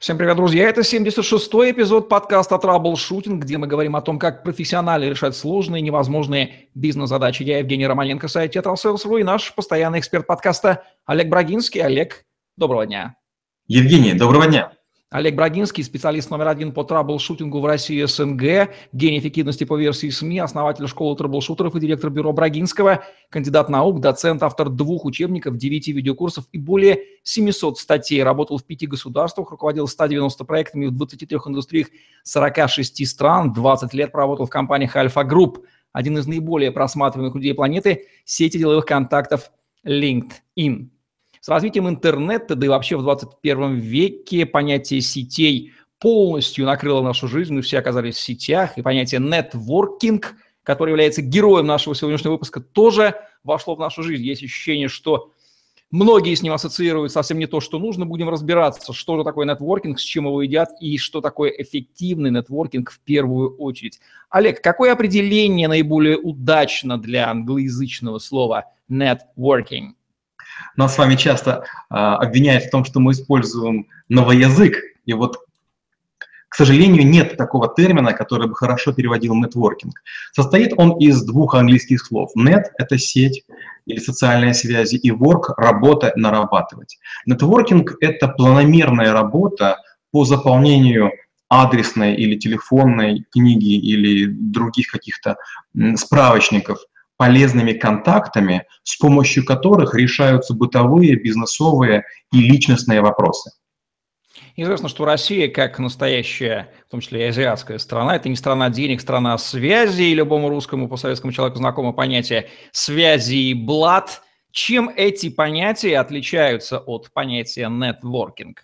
Всем привет, друзья! Это 76-й эпизод подкаста «Траблшутинг», где мы говорим о том, как профессионально решать сложные, невозможные бизнес-задачи. Я Евгений Романенко, сайт Tetrasales.ru и наш постоянный эксперт подкаста Олег Брагинский. Олег, доброго дня! Евгений, доброго дня! Олег Брагинский, специалист номер один по траблшутингу в России СНГ, гений эффективности по версии СМИ, основатель школы траблшутеров и директор бюро Брагинского, кандидат наук, доцент, автор двух учебников, девяти видеокурсов и более 700 статей. Работал в пяти государствах, руководил 190 проектами в 23 индустриях 46 стран, 20 лет проработал в компаниях Альфа Групп, один из наиболее просматриваемых людей планеты, сети деловых контактов LinkedIn. С развитием интернета, да и вообще в 21 веке понятие сетей полностью накрыло нашу жизнь, мы все оказались в сетях, и понятие нетворкинг, который является героем нашего сегодняшнего выпуска, тоже вошло в нашу жизнь. Есть ощущение, что многие с ним ассоциируют совсем не то, что нужно. Будем разбираться, что же такое нетворкинг, с чем его едят и что такое эффективный нетворкинг в первую очередь. Олег, какое определение наиболее удачно для англоязычного слова networking? Нас с вами часто э, обвиняют в том, что мы используем новый язык, и вот, к сожалению, нет такого термина, который бы хорошо переводил нетворкинг. Состоит он из двух английских слов. Net — это сеть или социальные связи, и work — работа, нарабатывать. Нетворкинг — это планомерная работа по заполнению адресной или телефонной книги или других каких-то справочников полезными контактами, с помощью которых решаются бытовые, бизнесовые и личностные вопросы. Известно, что Россия, как настоящая, в том числе и азиатская страна, это не страна денег, страна связи, и любому русскому постсоветскому человеку знакомо понятие связи и блат. Чем эти понятия отличаются от понятия нетворкинг?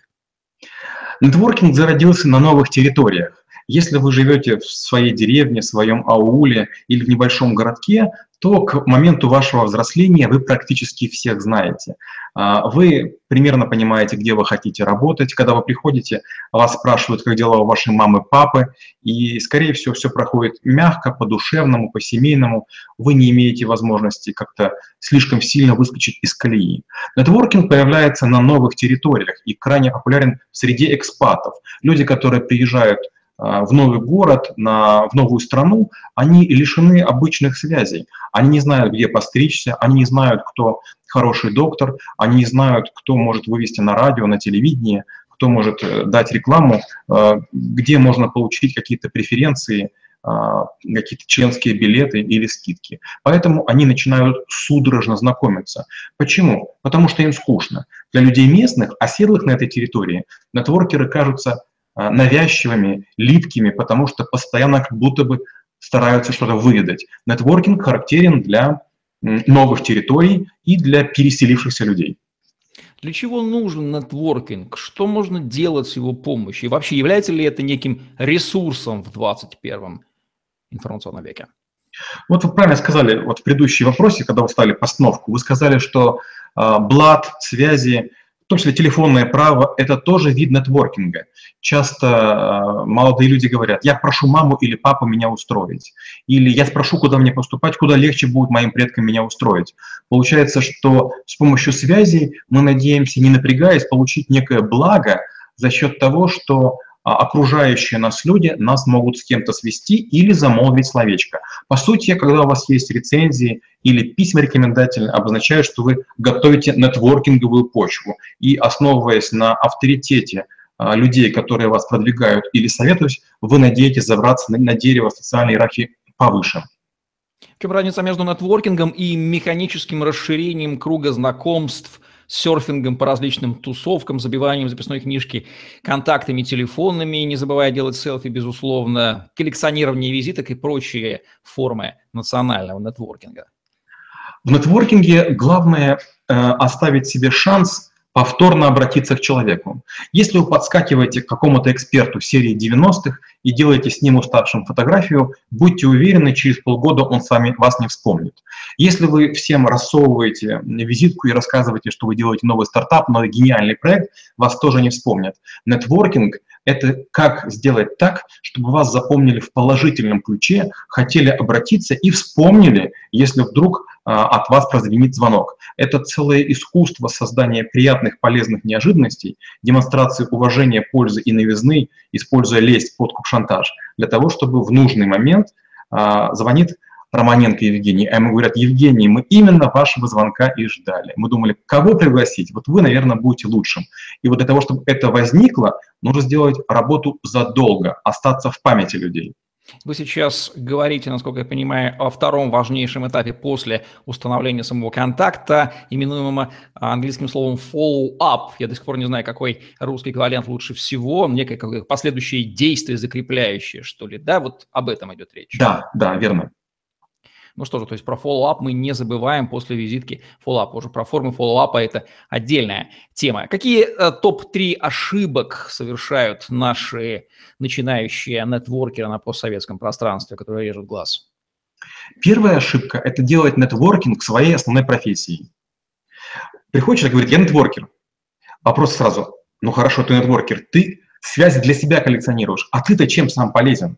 Нетворкинг зародился на новых территориях. Если вы живете в своей деревне, в своем ауле или в небольшом городке, то к моменту вашего взросления вы практически всех знаете. А, вы примерно понимаете, где вы хотите работать. Когда вы приходите, вас спрашивают, как дела у вашей мамы, папы, и, скорее всего, все проходит мягко, по-душевному, по-семейному. Вы не имеете возможности как-то слишком сильно выскочить из колеи. Нетворкинг появляется на новых территориях и крайне популярен среди экспатов. Люди, которые приезжают а, в новый город, на, в новую страну, они лишены обычных связей. Они не знают, где постричься, они не знают, кто хороший доктор, они не знают, кто может вывести на радио, на телевидение, кто может э, дать рекламу, э, где можно получить какие-то преференции, а, какие-то членские билеты или скидки. Поэтому они начинают судорожно знакомиться. Почему? Потому что им скучно. Для людей местных, оседлых на этой территории, нетворкеры кажутся а, навязчивыми, липкими, потому что постоянно как будто бы стараются что-то выведать. Нетворкинг характерен для новых территорий и для переселившихся людей. Для чего нужен нетворкинг? Что можно делать с его помощью? И вообще, является ли это неким ресурсом в 21 информационном веке? Вот вы правильно сказали, вот в предыдущем вопросе, когда вы ставили постановку, вы сказали, что э, блат, связи, в том числе телефонное право, это тоже вид нетворкинга. Часто э, молодые люди говорят, я прошу маму или папу меня устроить. Или я спрошу, куда мне поступать, куда легче будет моим предкам меня устроить. Получается, что с помощью связи мы надеемся, не напрягаясь, получить некое благо за счет того, что окружающие нас люди нас могут с кем-то свести или замолвить словечко. По сути, когда у вас есть рецензии или письма рекомендательные, обозначают, что вы готовите нетворкинговую почву. И основываясь на авторитете а, людей, которые вас продвигают или советуют, вы надеетесь забраться на дерево социальной иерархии повыше. В чем разница между нетворкингом и механическим расширением круга знакомств – серфингом по различным тусовкам, забиванием записной книжки, контактами телефонными, не забывая делать селфи, безусловно, коллекционирование визиток и прочие формы национального нетворкинга. В нетворкинге главное э, оставить себе шанс повторно обратиться к человеку. Если вы подскакиваете к какому-то эксперту серии 90-х и делаете с ним уставшим фотографию, будьте уверены, через полгода он с вами вас не вспомнит. Если вы всем рассовываете визитку и рассказываете, что вы делаете новый стартап, новый гениальный проект, вас тоже не вспомнят. Нетворкинг — это как сделать так, чтобы вас запомнили в положительном ключе, хотели обратиться и вспомнили, если вдруг от вас прозвенит звонок. Это целое искусство создания приятных, полезных неожиданностей, демонстрации уважения, пользы и новизны, используя лесть, подкуп, шантаж, для того, чтобы в нужный момент а, звонит Романенко Евгений, а ему говорят, Евгений, мы именно вашего звонка и ждали. Мы думали, кого пригласить? Вот вы, наверное, будете лучшим. И вот для того, чтобы это возникло, нужно сделать работу задолго, остаться в памяти людей. Вы сейчас говорите, насколько я понимаю, о втором важнейшем этапе после установления самого контакта, именуемого английским словом follow-up. Я до сих пор не знаю, какой русский эквивалент лучше всего, некое последующее действие закрепляющее, что ли. Да, вот об этом идет речь. Да, да, верно. Ну что же, то есть про follow-up мы не забываем после визитки follow-up. Уже про формы follow-up это отдельная тема. Какие э, топ-3 ошибок совершают наши начинающие нетворкеры на постсоветском пространстве, которые режут глаз? Первая ошибка – это делать нетворкинг своей основной профессией. Приходит человек и говорит, я нетворкер. Вопрос сразу, ну хорошо, ты нетворкер, ты связи для себя коллекционируешь, а ты-то чем сам полезен?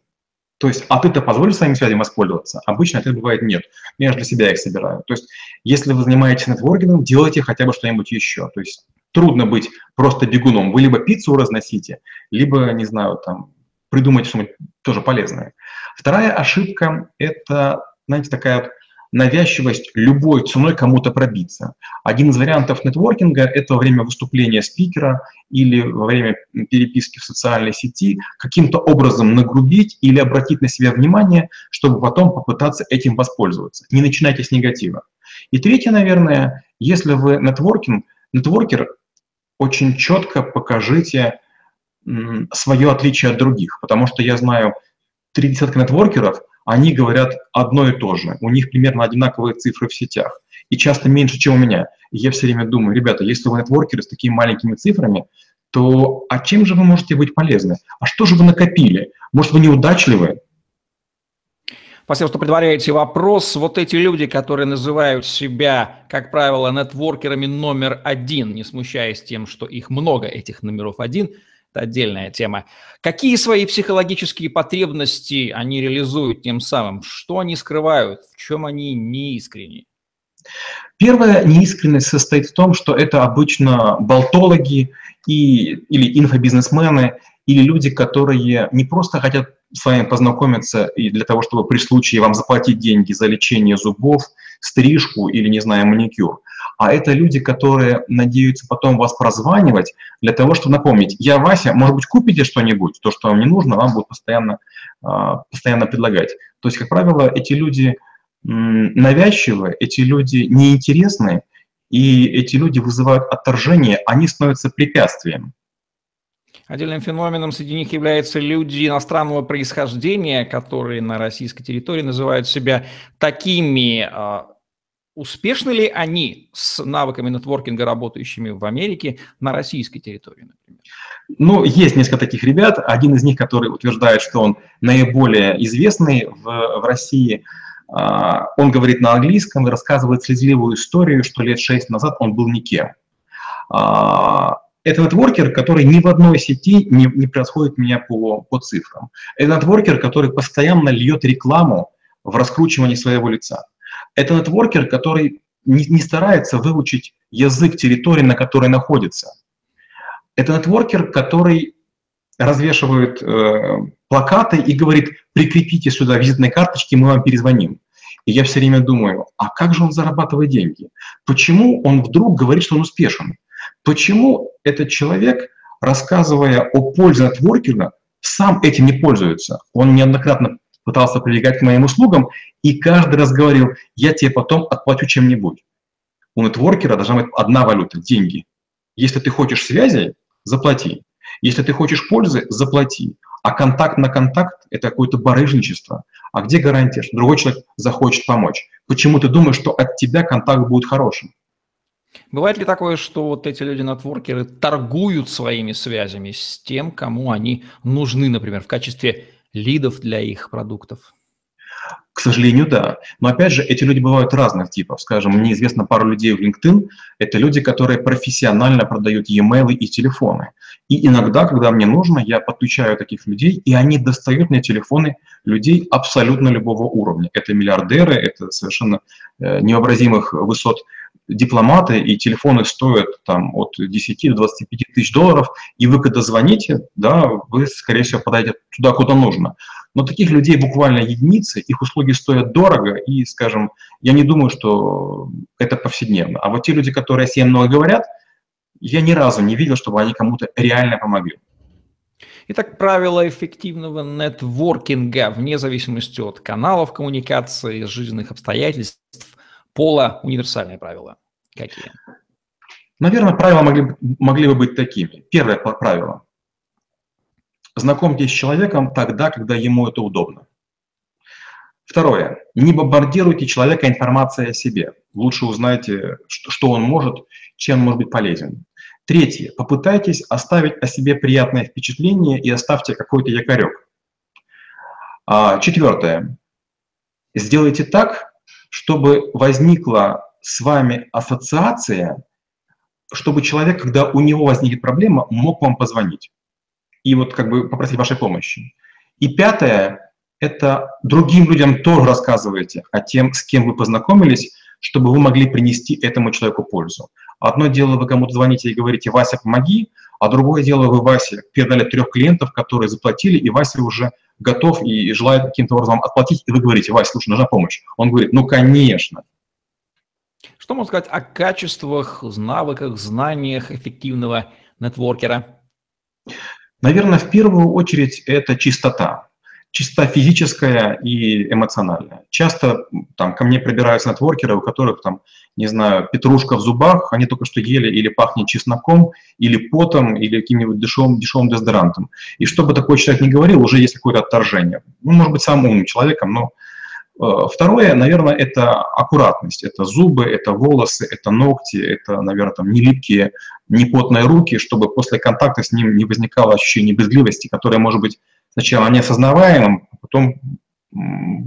То есть, а ты-то позволишь своими связями воспользоваться? Обычно это бывает нет. Я же для себя их собираю. То есть, если вы занимаетесь нетворкингом, делайте хотя бы что-нибудь еще. То есть, трудно быть просто бегуном. Вы либо пиццу разносите, либо, не знаю, там, придумайте что-нибудь тоже полезное. Вторая ошибка – это, знаете, такая вот навязчивость любой ценой кому-то пробиться. Один из вариантов нетворкинга – это во время выступления спикера или во время переписки в социальной сети каким-то образом нагрубить или обратить на себя внимание, чтобы потом попытаться этим воспользоваться. Не начинайте с негатива. И третье, наверное, если вы нетворкинг, нетворкер, очень четко покажите свое отличие от других, потому что я знаю три десятка нетворкеров, они говорят одно и то же. У них примерно одинаковые цифры в сетях. И часто меньше, чем у меня. И я все время думаю, ребята, если вы нетворкеры с такими маленькими цифрами, то а чем же вы можете быть полезны? А что же вы накопили? Может, вы неудачливы? Спасибо, что предваряете вопрос. Вот эти люди, которые называют себя, как правило, нетворкерами номер один, не смущаясь тем, что их много, этих номеров один – это отдельная тема. Какие свои психологические потребности они реализуют тем самым? Что они скрывают? В чем они неискренни? Первая неискренность состоит в том, что это обычно болтологи и, или инфобизнесмены, или люди, которые не просто хотят с вами познакомиться и для того, чтобы при случае вам заплатить деньги за лечение зубов, стрижку или, не знаю, маникюр, а это люди, которые надеются потом вас прозванивать для того, чтобы напомнить, я Вася, может быть, купите что-нибудь, то, что вам не нужно, вам будут постоянно, а, постоянно предлагать. То есть, как правило, эти люди навязчивые, эти люди неинтересные, и эти люди вызывают отторжение, они становятся препятствием. Отдельным феноменом среди них являются люди иностранного происхождения, которые на российской территории называют себя такими а, Успешны ли они с навыками нетворкинга, работающими в Америке, на российской территории, например? Ну, есть несколько таких ребят. Один из них, который утверждает, что он наиболее известный в, в России, а, он говорит на английском и рассказывает слезливую историю, что лет шесть назад он был никем. Это нетворкер, который ни в одной сети не, не происходит меня по, по цифрам. Это нетворкер, который постоянно льет рекламу в раскручивании своего лица. Это нетворкер, который не, не старается выучить язык территории, на которой находится. Это нетворкер, который развешивает э, плакаты и говорит, прикрепите сюда визитные карточки, мы вам перезвоним. И я все время думаю, а как же он зарабатывает деньги? Почему он вдруг говорит, что он успешен? Почему этот человек, рассказывая о пользе нетворкинга, сам этим не пользуется? Он неоднократно пытался прибегать к моим услугам, и каждый раз говорил, я тебе потом отплачу чем-нибудь. У нетворкера должна быть одна валюта – деньги. Если ты хочешь связи, заплати. Если ты хочешь пользы, заплати. А контакт на контакт – это какое-то барыжничество. А где гарантия, что другой человек захочет помочь? Почему ты думаешь, что от тебя контакт будет хорошим? Бывает ли такое, что вот эти люди-нетворкеры торгуют своими связями с тем, кому они нужны, например, в качестве лидов для их продуктов? К сожалению, да. Но опять же, эти люди бывают разных типов. Скажем, мне известно пару людей в LinkedIn. Это люди, которые профессионально продают e-mail и телефоны. И иногда, когда мне нужно, я подключаю таких людей, и они достают мне телефоны людей абсолютно любого уровня. Это миллиардеры, это совершенно э, невообразимых высот дипломаты, и телефоны стоят там от 10 до 25 тысяч долларов, и вы когда звоните, да, вы, скорее всего, подаете туда, куда нужно. Но таких людей буквально единицы, их услуги стоят дорого, и, скажем, я не думаю, что это повседневно. А вот те люди, которые о себе много говорят, я ни разу не видел, чтобы они кому-то реально помогли. Итак, правила эффективного нетворкинга вне зависимости от каналов коммуникации, жизненных обстоятельств, пола, универсальные правила. Какие? Наверное, правила могли, могли бы быть такими. Первое правило. Знакомьтесь с человеком тогда, когда ему это удобно. Второе. Не бомбардируйте человека информацией о себе. Лучше узнайте, что он может, чем может быть полезен. Третье. Попытайтесь оставить о себе приятное впечатление и оставьте какой-то якорек. А, четвертое. Сделайте так, чтобы возникла с вами ассоциация, чтобы человек, когда у него возникнет проблема, мог вам позвонить и вот как бы попросить вашей помощи. И пятое – это другим людям тоже рассказывайте о тем, с кем вы познакомились, чтобы вы могли принести этому человеку пользу. Одно дело, вы кому-то звоните и говорите, Вася, помоги, а другое дело, вы Васе передали трех клиентов, которые заплатили, и Вася уже готов и желает каким-то образом отплатить, и вы говорите, Вася, слушай, нужна помощь. Он говорит, ну, конечно. Что можно сказать о качествах, навыках, знаниях эффективного нетворкера? Наверное, в первую очередь это чистота. Чистота физическая и эмоциональная. Часто там, ко мне прибираются нетворкеры, у которых там, не знаю, петрушка в зубах, они только что ели или пахнет чесноком, или потом, или каким-нибудь дешевым, дешевым дезодорантом. И что бы такой человек ни говорил, уже есть какое-то отторжение. Ну, может быть, самым умным человеком, но Э, второе, наверное, это аккуратность. Это зубы, это волосы, это ногти, это, наверное, там, не липкие, не потные руки, чтобы после контакта с ним не возникало ощущение брезгливости, которое может быть сначала неосознаваемым, а потом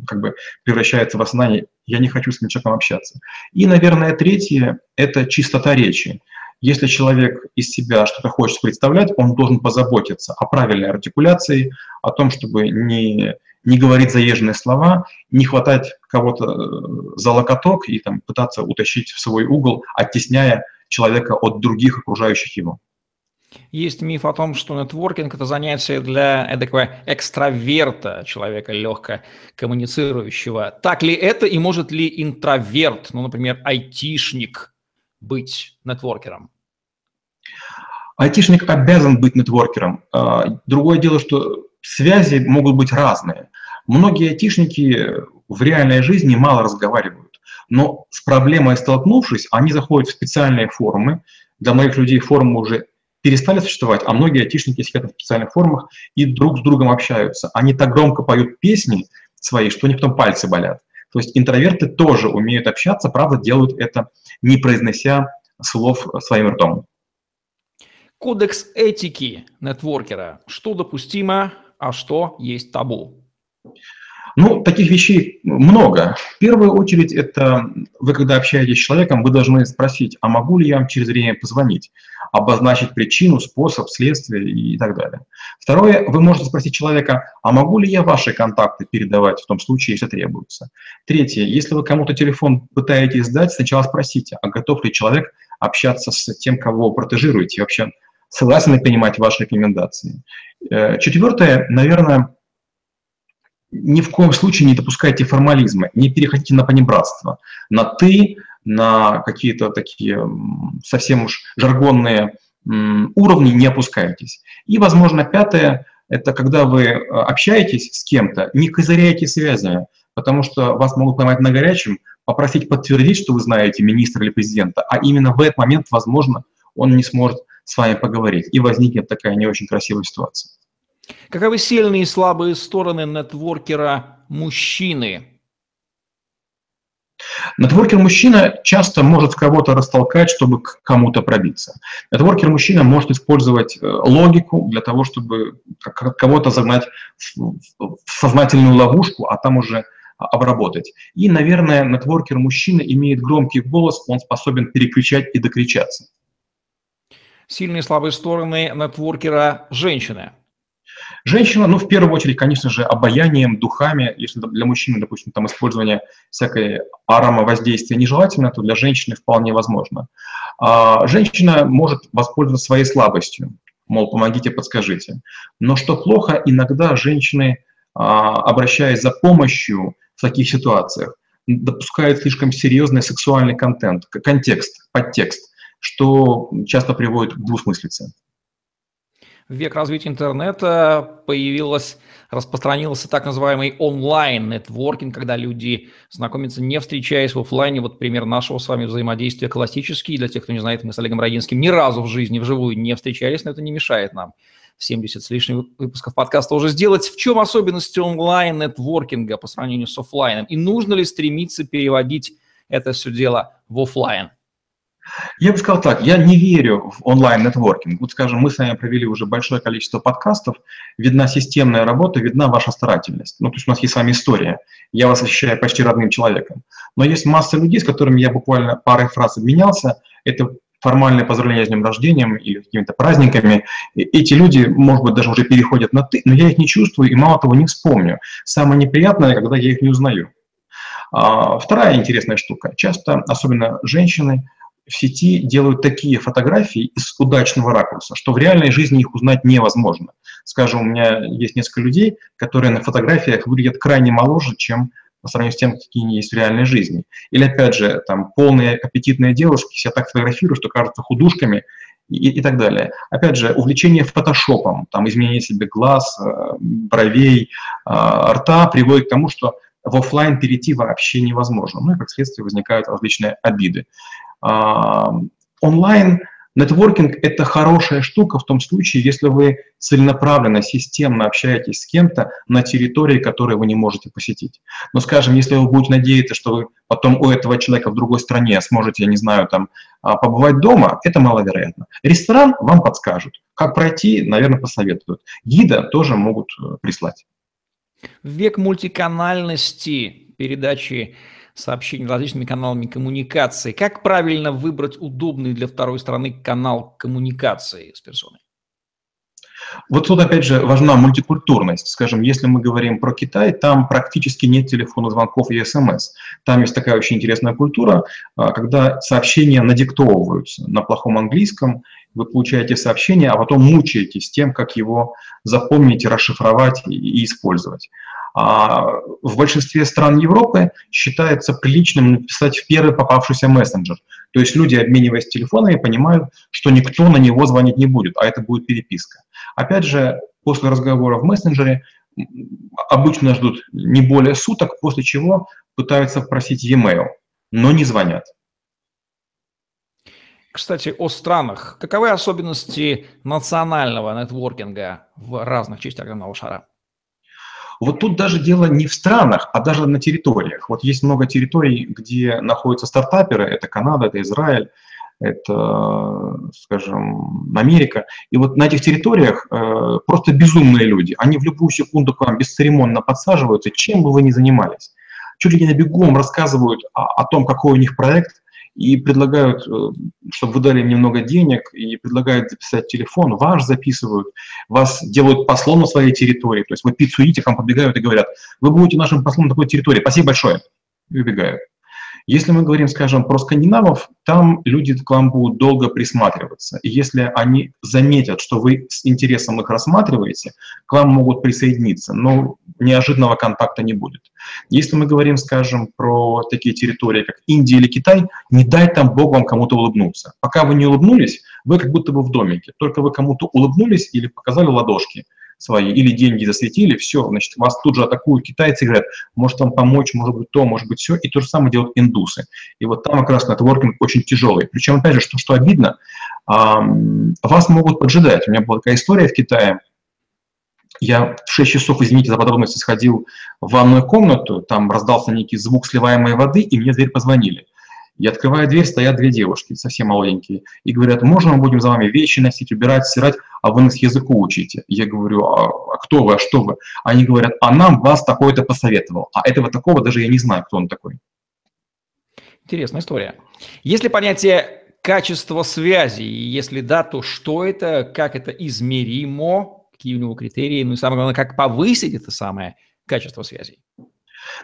как бы превращается в осознание «я не хочу с этим человеком общаться». И, наверное, третье – это чистота речи. Если человек из себя что-то хочет представлять, он должен позаботиться о правильной артикуляции, о том, чтобы не не говорить заезженные слова, не хватать кого-то э, за локоток и там, пытаться утащить в свой угол, оттесняя человека от других окружающих его. Есть миф о том, что нетворкинг – это занятие для эдакого экстраверта, человека легко коммуницирующего. Так ли это и может ли интроверт, ну, например, айтишник, быть нетворкером? Айтишник обязан быть нетворкером. А, другое дело, что связи могут быть разные. Многие айтишники в реальной жизни мало разговаривают, но с проблемой столкнувшись, они заходят в специальные форумы. Для многих людей форумы уже перестали существовать, а многие айтишники сидят на специальных форумах и друг с другом общаются. Они так громко поют песни свои, что у них потом пальцы болят. То есть интроверты тоже умеют общаться, правда, делают это, не произнося слов своим ртом. Кодекс этики нетворкера. Что допустимо, а что есть табу? Ну, таких вещей много. В первую очередь, это вы, когда общаетесь с человеком, вы должны спросить, а могу ли я вам через время позвонить, обозначить причину, способ, следствие и так далее. Второе, вы можете спросить человека, а могу ли я ваши контакты передавать в том случае, если требуется. Третье, если вы кому-то телефон пытаетесь сдать, сначала спросите, а готов ли человек общаться с тем, кого вы протежируете, вообще согласен ли принимать ваши рекомендации. Э, четвертое, наверное, ни в коем случае не допускайте формализма, не переходите на понебратство, на «ты», на какие-то такие совсем уж жаргонные уровни не опускайтесь. И, возможно, пятое – это когда вы э, общаетесь с кем-то, не козыряйте связями, потому что вас могут поймать на горячем, попросить подтвердить, что вы знаете министра или президента, а именно в этот момент, возможно, он не сможет с вами поговорить, и возникнет такая не очень красивая ситуация. Каковы сильные и слабые стороны нетворкера мужчины? Нетворкер-мужчина часто может кого-то растолкать, чтобы к кому-то пробиться. Нетворкер-мужчина может использовать э, логику для того, чтобы кого-то загнать в сознательную ловушку, а там уже обработать. И, наверное, нетворкер-мужчина имеет громкий голос, он способен перекричать и докричаться. Сильные и слабые стороны нетворкера женщины. Женщина, ну, в первую очередь, конечно же, обаянием, духами. Если для мужчины, допустим, там использование всякой аромавоздействия нежелательно, то для женщины вполне возможно. А женщина может воспользоваться своей слабостью, мол, помогите, подскажите. Но что плохо, иногда женщины, а, обращаясь за помощью в таких ситуациях, допускают слишком серьезный сексуальный контент, контекст, подтекст, что часто приводит к двусмыслице век развития интернета появилась, распространился так называемый онлайн-нетворкинг, когда люди знакомятся, не встречаясь в офлайне. Вот пример нашего с вами взаимодействия классический. Для тех, кто не знает, мы с Олегом Родинским ни разу в жизни вживую не встречались, но это не мешает нам 70 с лишним выпусков подкаста уже сделать. В чем особенность онлайн-нетворкинга по сравнению с офлайном? И нужно ли стремиться переводить это все дело в офлайн? Я бы сказал так, я не верю в онлайн-нетворкинг. Вот, скажем, мы с вами провели уже большое количество подкастов, видна системная работа, видна ваша старательность. Ну, то есть у нас есть с вами история, я вас ощущаю почти родным человеком. Но есть масса людей, с которыми я буквально парой фраз обменялся, это формальное поздравление с днем рождения или какими-то праздниками. Эти люди, может быть, даже уже переходят на «ты», но я их не чувствую и, мало того, не вспомню. Самое неприятное, когда я их не узнаю. А, вторая интересная штука. Часто, особенно женщины, в сети делают такие фотографии из удачного ракурса, что в реальной жизни их узнать невозможно. Скажем, у меня есть несколько людей, которые на фотографиях выглядят крайне моложе, чем по сравнению с тем, какие они есть в реальной жизни. Или, опять же, там полные аппетитные девушки себя так фотографируют, что кажутся худушками и, и так далее. Опять же, увлечение фотошопом, там, изменение себе глаз, э, бровей, э, рта приводит к тому, что в офлайн перейти вообще невозможно. Ну и, как следствие, возникают различные обиды. А, онлайн нетворкинг – это хорошая штука в том случае, если вы целенаправленно, системно общаетесь с кем-то на территории, которую вы не можете посетить. Но, скажем, если вы будете надеяться, что вы потом у этого человека в другой стране сможете, я не знаю, там, а, побывать дома, это маловероятно. Ресторан вам подскажут. Как пройти, наверное, посоветуют. Гида тоже могут э, прислать. В век мультиканальности передачи сообщений различными каналами коммуникации. Как правильно выбрать удобный для второй стороны канал коммуникации с персоной? Вот тут, опять же, важна мультикультурность. Скажем, если мы говорим про Китай, там практически нет телефонных звонков и СМС. Там есть такая очень интересная культура, а, когда сообщения надиктовываются на плохом английском, вы получаете сообщение, а потом мучаетесь тем, как его запомнить, расшифровать и использовать. А в большинстве стран Европы считается приличным написать в первый попавшийся мессенджер. То есть люди, обмениваясь телефонами, понимают, что никто на него звонить не будет, а это будет переписка. Опять же, после разговора в мессенджере обычно ждут не более суток, после чего пытаются просить e-mail, но не звонят. Кстати, о странах. Каковы особенности национального нетворкинга в разных частях земного шара? Вот тут даже дело не в странах, а даже на территориях. Вот есть много территорий, где находятся стартаперы, это Канада, это Израиль, это, скажем, Америка. И вот на этих территориях э, просто безумные люди. Они в любую секунду к вам бесцеремонно подсаживаются, чем бы вы ни занимались. Чуть ли не бегом рассказывают о, о том, какой у них проект, и предлагают, э, чтобы вы дали им немного денег, и предлагают записать телефон, ваш записывают, вас делают послом на своей территории, то есть вы пиццу едите, к вам подбегают и говорят, вы будете нашим послом на такой территории, спасибо большое, и убегают. Если мы говорим, скажем, про скандинавов, там люди к вам будут долго присматриваться. И если они заметят, что вы с интересом их рассматриваете, к вам могут присоединиться, но неожиданного контакта не будет. Если мы говорим, скажем, про такие территории, как Индия или Китай, не дай там Бог вам кому-то улыбнуться. Пока вы не улыбнулись, вы как будто бы в домике. Только вы кому-то улыбнулись или показали ладошки – свои, или деньги засветили, все, значит, вас тут же атакуют китайцы и говорят, может вам помочь, может быть то, может быть все, и то же самое делают индусы. И вот там как раз нетворкинг очень тяжелый. Причем, опять же, что, что обидно, вас могут поджидать. У меня была такая история в Китае, я в 6 часов, извините за подробности, сходил в ванную комнату, там раздался некий звук сливаемой воды, и мне в дверь позвонили. И открывая дверь, стоят две девушки, совсем молоденькие, и говорят, можно мы будем за вами вещи носить, убирать, стирать, а вы нас языку учите? Я говорю, а, а кто вы, а что вы? Они говорят, а нам вас такой-то посоветовал, а этого такого даже я не знаю, кто он такой. Интересная история. Есть ли понятие качества связи? Если да, то что это, как это измеримо, какие у него критерии, ну и самое главное, как повысить это самое качество связей?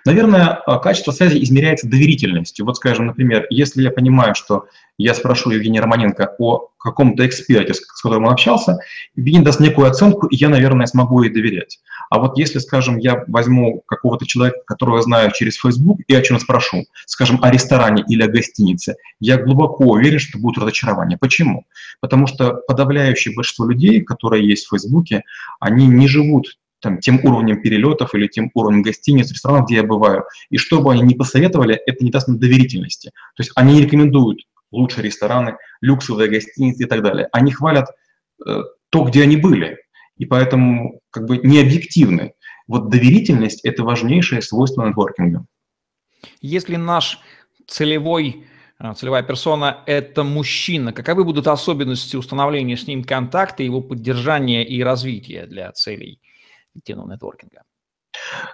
Наверное, а, качество связи измеряется доверительностью. Вот, скажем, например, если я понимаю, что я спрошу Евгения Романенко о каком-то эксперте, с которым он общался, Евгений даст некую оценку, и я, наверное, смогу ей доверять. А вот если, скажем, я возьму какого-то человека, которого я знаю через Facebook, и о чем спрошу, скажем, о ресторане или о гостинице, я глубоко уверен, что будет разочарование. Почему? Потому что подавляющее большинство людей, которые есть в Фейсбуке, они не живут там, тем уровнем перелетов или тем уровнем гостиниц, ресторанов, где я бываю. И что бы они ни посоветовали, это не даст мне доверительности. То есть они рекомендуют лучшие рестораны, люксовые гостиницы и так далее. Они хвалят э, то, где они были. И поэтому как бы не объективны. Вот доверительность – это важнейшее свойство нетворкинга. Если наш целевой э, целевая персона – это мужчина. Каковы будут особенности установления с ним контакта, его поддержания и развития для целей эффективного нетворкинга?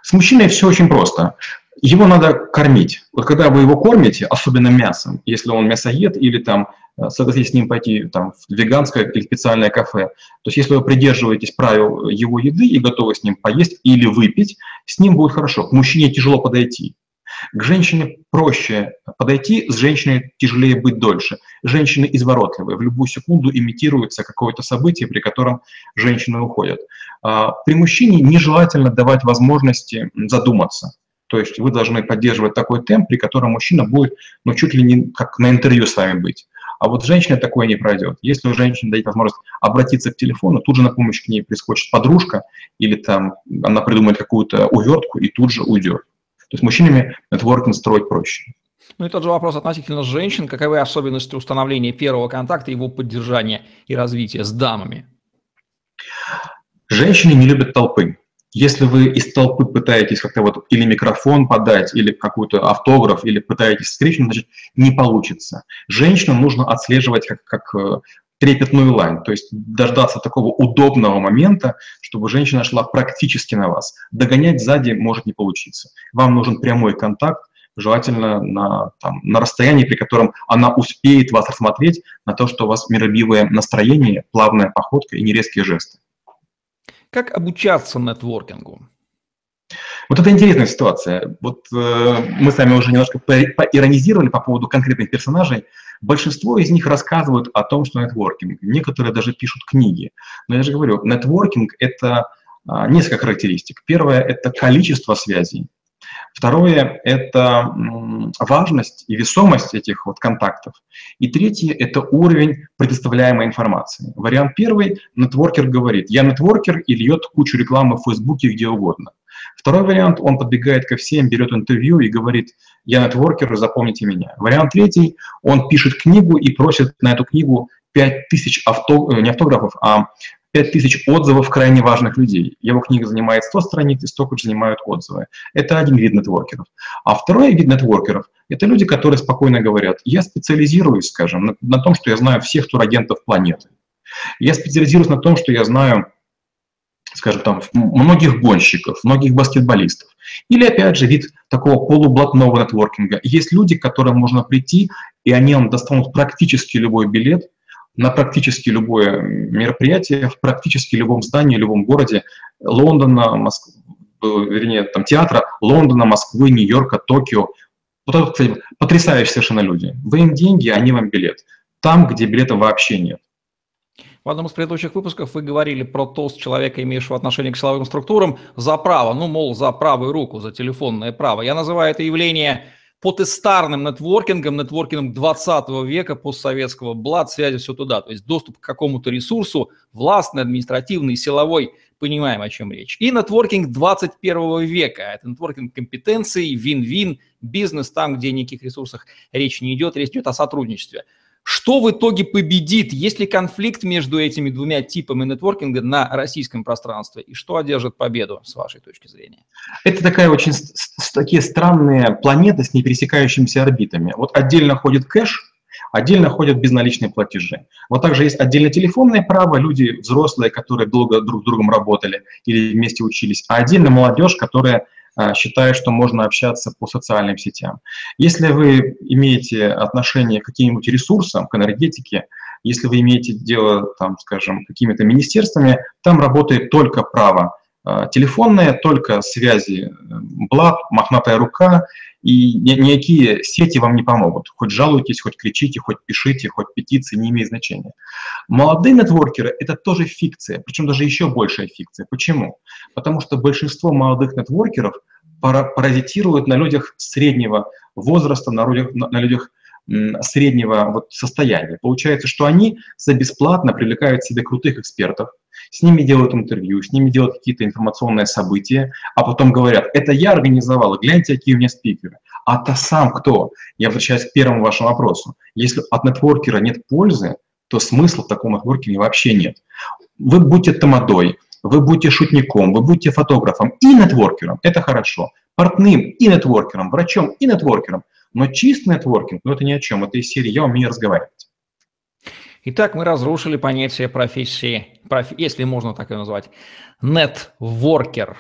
С мужчиной все очень просто. Его надо кормить. Вот когда вы его кормите, особенно мясом, если он мясоед или там э, согласитесь с ним пойти там, в веганское или специальное кафе. То есть если вы придерживаетесь правил его еды и готовы с ним поесть или выпить, с ним будет хорошо. К мужчине тяжело подойти. К женщине проще подойти, с женщиной тяжелее быть дольше. Женщины изворотливые, в любую секунду имитируется какое-то событие, при котором женщины уходят. А, при мужчине нежелательно давать возможности задуматься. То есть вы должны поддерживать такой темп, при котором мужчина будет, ну, чуть ли не как на интервью с вами быть. А вот женщине такое не пройдет. Если у женщины дает возможность обратиться к телефону, тут же на помощь к ней прискочит подружка, или там она придумает какую-то увертку и тут же уйдет. То есть мужчинами нетворкинг строить проще. Ну и тот же вопрос относительно женщин. Каковы особенности установления первого контакта, его поддержания и развития с дамами? Женщины не любят толпы. Если вы из толпы пытаетесь как-то вот или микрофон подать, или какой-то автограф, или пытаетесь встречу, значит, не получится. Женщинам нужно отслеживать как, как э, трепетную лань, то есть дождаться такого удобного момента, чтобы женщина шла практически на вас. Догонять сзади может не получиться. Вам нужен прямой контакт, желательно на, там, на расстоянии, при котором она успеет вас рассмотреть на то, что у вас миролюбивое настроение, плавная походка и нерезкие жесты. Как обучаться нетворкингу? Вот это интересная ситуация. Вот э, мы с вами уже немножко поиронизировали по поводу конкретных персонажей. Большинство из них рассказывают о том, что нетворкинг. Некоторые даже пишут книги. Но я же говорю, нетворкинг – это а, несколько характеристик. Первое – это количество связей. Второе – это важность и весомость этих вот контактов. И третье – это уровень предоставляемой информации. Вариант первый – нетворкер говорит, я нетворкер и льет кучу рекламы в Фейсбуке где угодно. Второй вариант, он подбегает ко всем, берет интервью и говорит, я нетворкер, запомните меня. Вариант третий, он пишет книгу и просит на эту книгу 5000 авто, э, не автографов, а 5000 отзывов крайне важных людей. Его книга занимает 100 страниц, и столько же занимают отзывы. Это один вид нетворкеров. А второй вид нетворкеров – это люди, которые спокойно говорят, я специализируюсь, скажем, на, на том, что я знаю всех турагентов планеты. Я специализируюсь на том, что я знаю скажем, там, многих гонщиков, многих баскетболистов. Или, опять же, вид такого полублатного нетворкинга. Есть люди, к которым можно прийти, и они вам достанут практически любой билет на практически любое мероприятие, в практически любом здании, любом городе Лондона, Москвы, вернее, там, театра Лондона, Москвы, Нью-Йорка, Токио. Вот это, кстати, потрясающие совершенно люди. Вы им деньги, они вам билет. Там, где билета вообще нет. В одном из предыдущих выпусков вы говорили про тост человека, имеющего отношение к силовым структурам, за право, ну, мол, за правую руку, за телефонное право. Я называю это явление потестарным нетворкингом, нетворкингом 20 века, постсоветского, блат, связи, все туда. То есть доступ к какому-то ресурсу, властный, административный, силовой, понимаем, о чем речь. И нетворкинг 21 века. Это нетворкинг компетенций, вин-вин, бизнес там, где никаких ресурсах речь не идет, речь идет о сотрудничестве. Что в итоге победит? Есть ли конфликт между этими двумя типами нетворкинга на российском пространстве? И что одержит победу, с вашей точки зрения? Это такая очень такие странные планеты с непересекающимися орбитами. Вот отдельно ходит кэш, отдельно ходят безналичные платежи. Вот также есть отдельно телефонное право, люди взрослые, которые долго друг с другом работали или вместе учились, а отдельно молодежь, которая а, считаю, что можно общаться по социальным сетям. Если вы имеете отношение к каким-нибудь ресурсам, к энергетике, если вы имеете дело, там, скажем, какими-то министерствами, там работает только право а, телефонное, только связи, блат, мохнатая рука, и никакие сети вам не помогут. Хоть жалуйтесь, хоть кричите, хоть пишите, хоть петиции, не имеет значения. Молодые нетворкеры – это тоже фикция, причем даже еще большая фикция. Почему? Потому что большинство молодых нетворкеров паразитируют на людях среднего возраста, на людях, на людях среднего вот состояния. Получается, что они за бесплатно привлекают к себе крутых экспертов, с ними делают интервью, с ними делают какие-то информационные события, а потом говорят, это я организовал, гляньте, какие у меня спикеры. А то сам кто? Я возвращаюсь к первому вашему вопросу. Если от нетворкера нет пользы, то смысла в таком нетворкинге вообще нет. Вы будьте тамадой, вы будете шутником, вы будете фотографом и нетворкером, это хорошо. Портным и нетворкером, врачом и нетворкером. Но чистый нетворкинг, ну это ни о чем, это из серии «я умею разговаривать». Итак, мы разрушили понятие профессии, проф... если можно так ее назвать, нетворкер.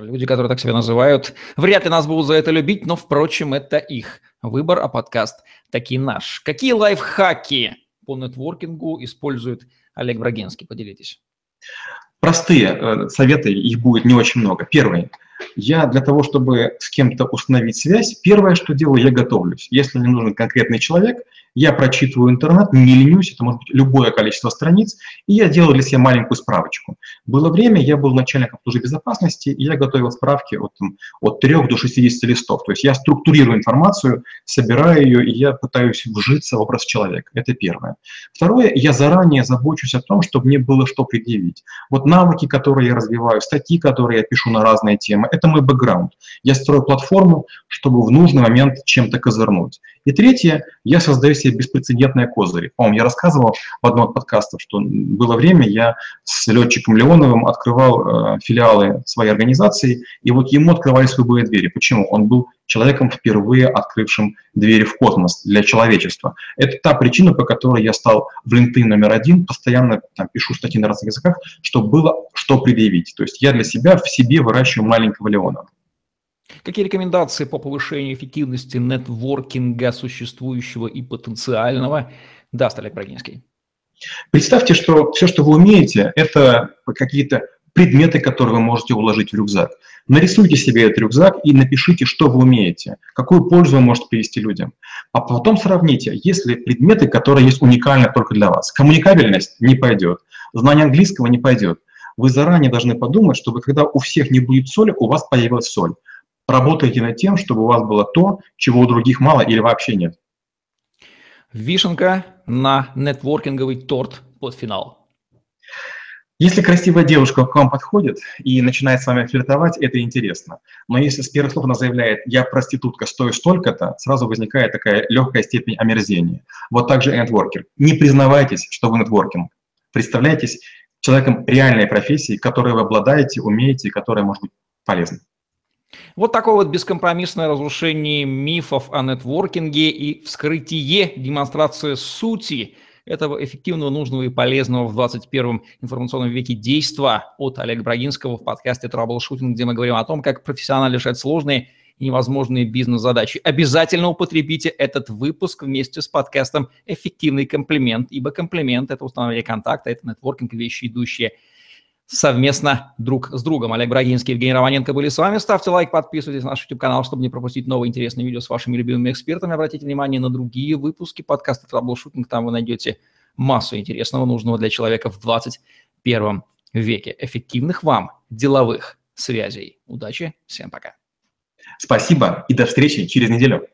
Люди, которые так себя называют, вряд ли нас будут за это любить, но, впрочем, это их выбор, а подкаст таки наш. Какие лайфхаки по нетворкингу использует Олег Брагинский? Поделитесь. Простые э, советы, их будет не очень много. Первый – я для того, чтобы с кем-то установить связь, первое, что делаю, я готовлюсь. Если мне нужен конкретный человек, я прочитываю интернет, не ленюсь, это может быть любое количество страниц, и я делаю для себя маленькую справочку. Было время, я был начальником службы безопасности, и я готовил справки от, от 3 до 60 листов. То есть я структурирую информацию, собираю ее, и я пытаюсь вжиться в образ человека. Это первое. Второе, я заранее забочусь о том, чтобы мне было что предъявить. Вот навыки, которые я развиваю, статьи, которые я пишу на разные темы, это мой бэкграунд. Я строю платформу, чтобы в нужный момент чем-то козырнуть. И третье, я создаю себе беспрецедентные козыри. по я рассказывал в одном из подкастов, что было время, я с летчиком Леоновым открывал э, филиалы своей организации, и вот ему открывались любые двери. Почему? Он был человеком, впервые открывшим двери в космос для человечества. Это та причина, по которой я стал в LinkedIn номер один, постоянно там, пишу статьи на разных языках, чтобы было что предъявить. То есть я для себя в себе выращиваю маленького Леонова. Какие рекомендации по повышению эффективности нетворкинга существующего и потенциального даст Олег Брагинский? Представьте, что все, что вы умеете, это какие-то предметы, которые вы можете уложить в рюкзак. Нарисуйте себе этот рюкзак и напишите, что вы умеете, какую пользу вы можете привести людям. А потом сравните, есть ли предметы, которые есть уникально только для вас. Коммуникабельность не пойдет, знание английского не пойдет. Вы заранее должны подумать, чтобы когда у всех не будет соли, у вас появилась соль. Работайте над тем, чтобы у вас было то, чего у других мало или вообще нет. Вишенка на нетворкинговый торт под финал. Если красивая девушка к вам подходит и начинает с вами флиртовать, это интересно. Но если с первых слов она заявляет «я проститутка, стою столько-то», сразу возникает такая легкая степень омерзения. Вот так же и нетворкер. Не признавайтесь, что вы нетворкинг. Представляйтесь человеком реальной профессии, которой вы обладаете, умеете, которая может быть полезна. Вот такое вот бескомпромиссное разрушение мифов о нетворкинге и вскрытие, демонстрация сути этого эффективного, нужного и полезного в 21 информационном веке действа от Олега Брагинского в подкасте «Траблшутинг», где мы говорим о том, как профессионально решать сложные и невозможные бизнес-задачи. Обязательно употребите этот выпуск вместе с подкастом «Эффективный комплимент», ибо комплимент – это установление контакта, это нетворкинг, вещи, идущие – совместно друг с другом. Олег Брагинский, Евгений Романенко были с вами. Ставьте лайк, подписывайтесь на наш YouTube-канал, чтобы не пропустить новые интересные видео с вашими любимыми экспертами. Обратите внимание на другие выпуски подкаста «Траблшутинг». Там вы найдете массу интересного, нужного для человека в 21 веке. Эффективных вам деловых связей. Удачи, всем пока. Спасибо и до встречи через неделю.